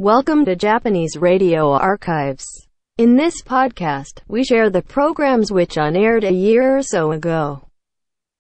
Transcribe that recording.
Welcome to Japanese Radio Archives. In this podcast, we share the programs which unaired a year or so ago.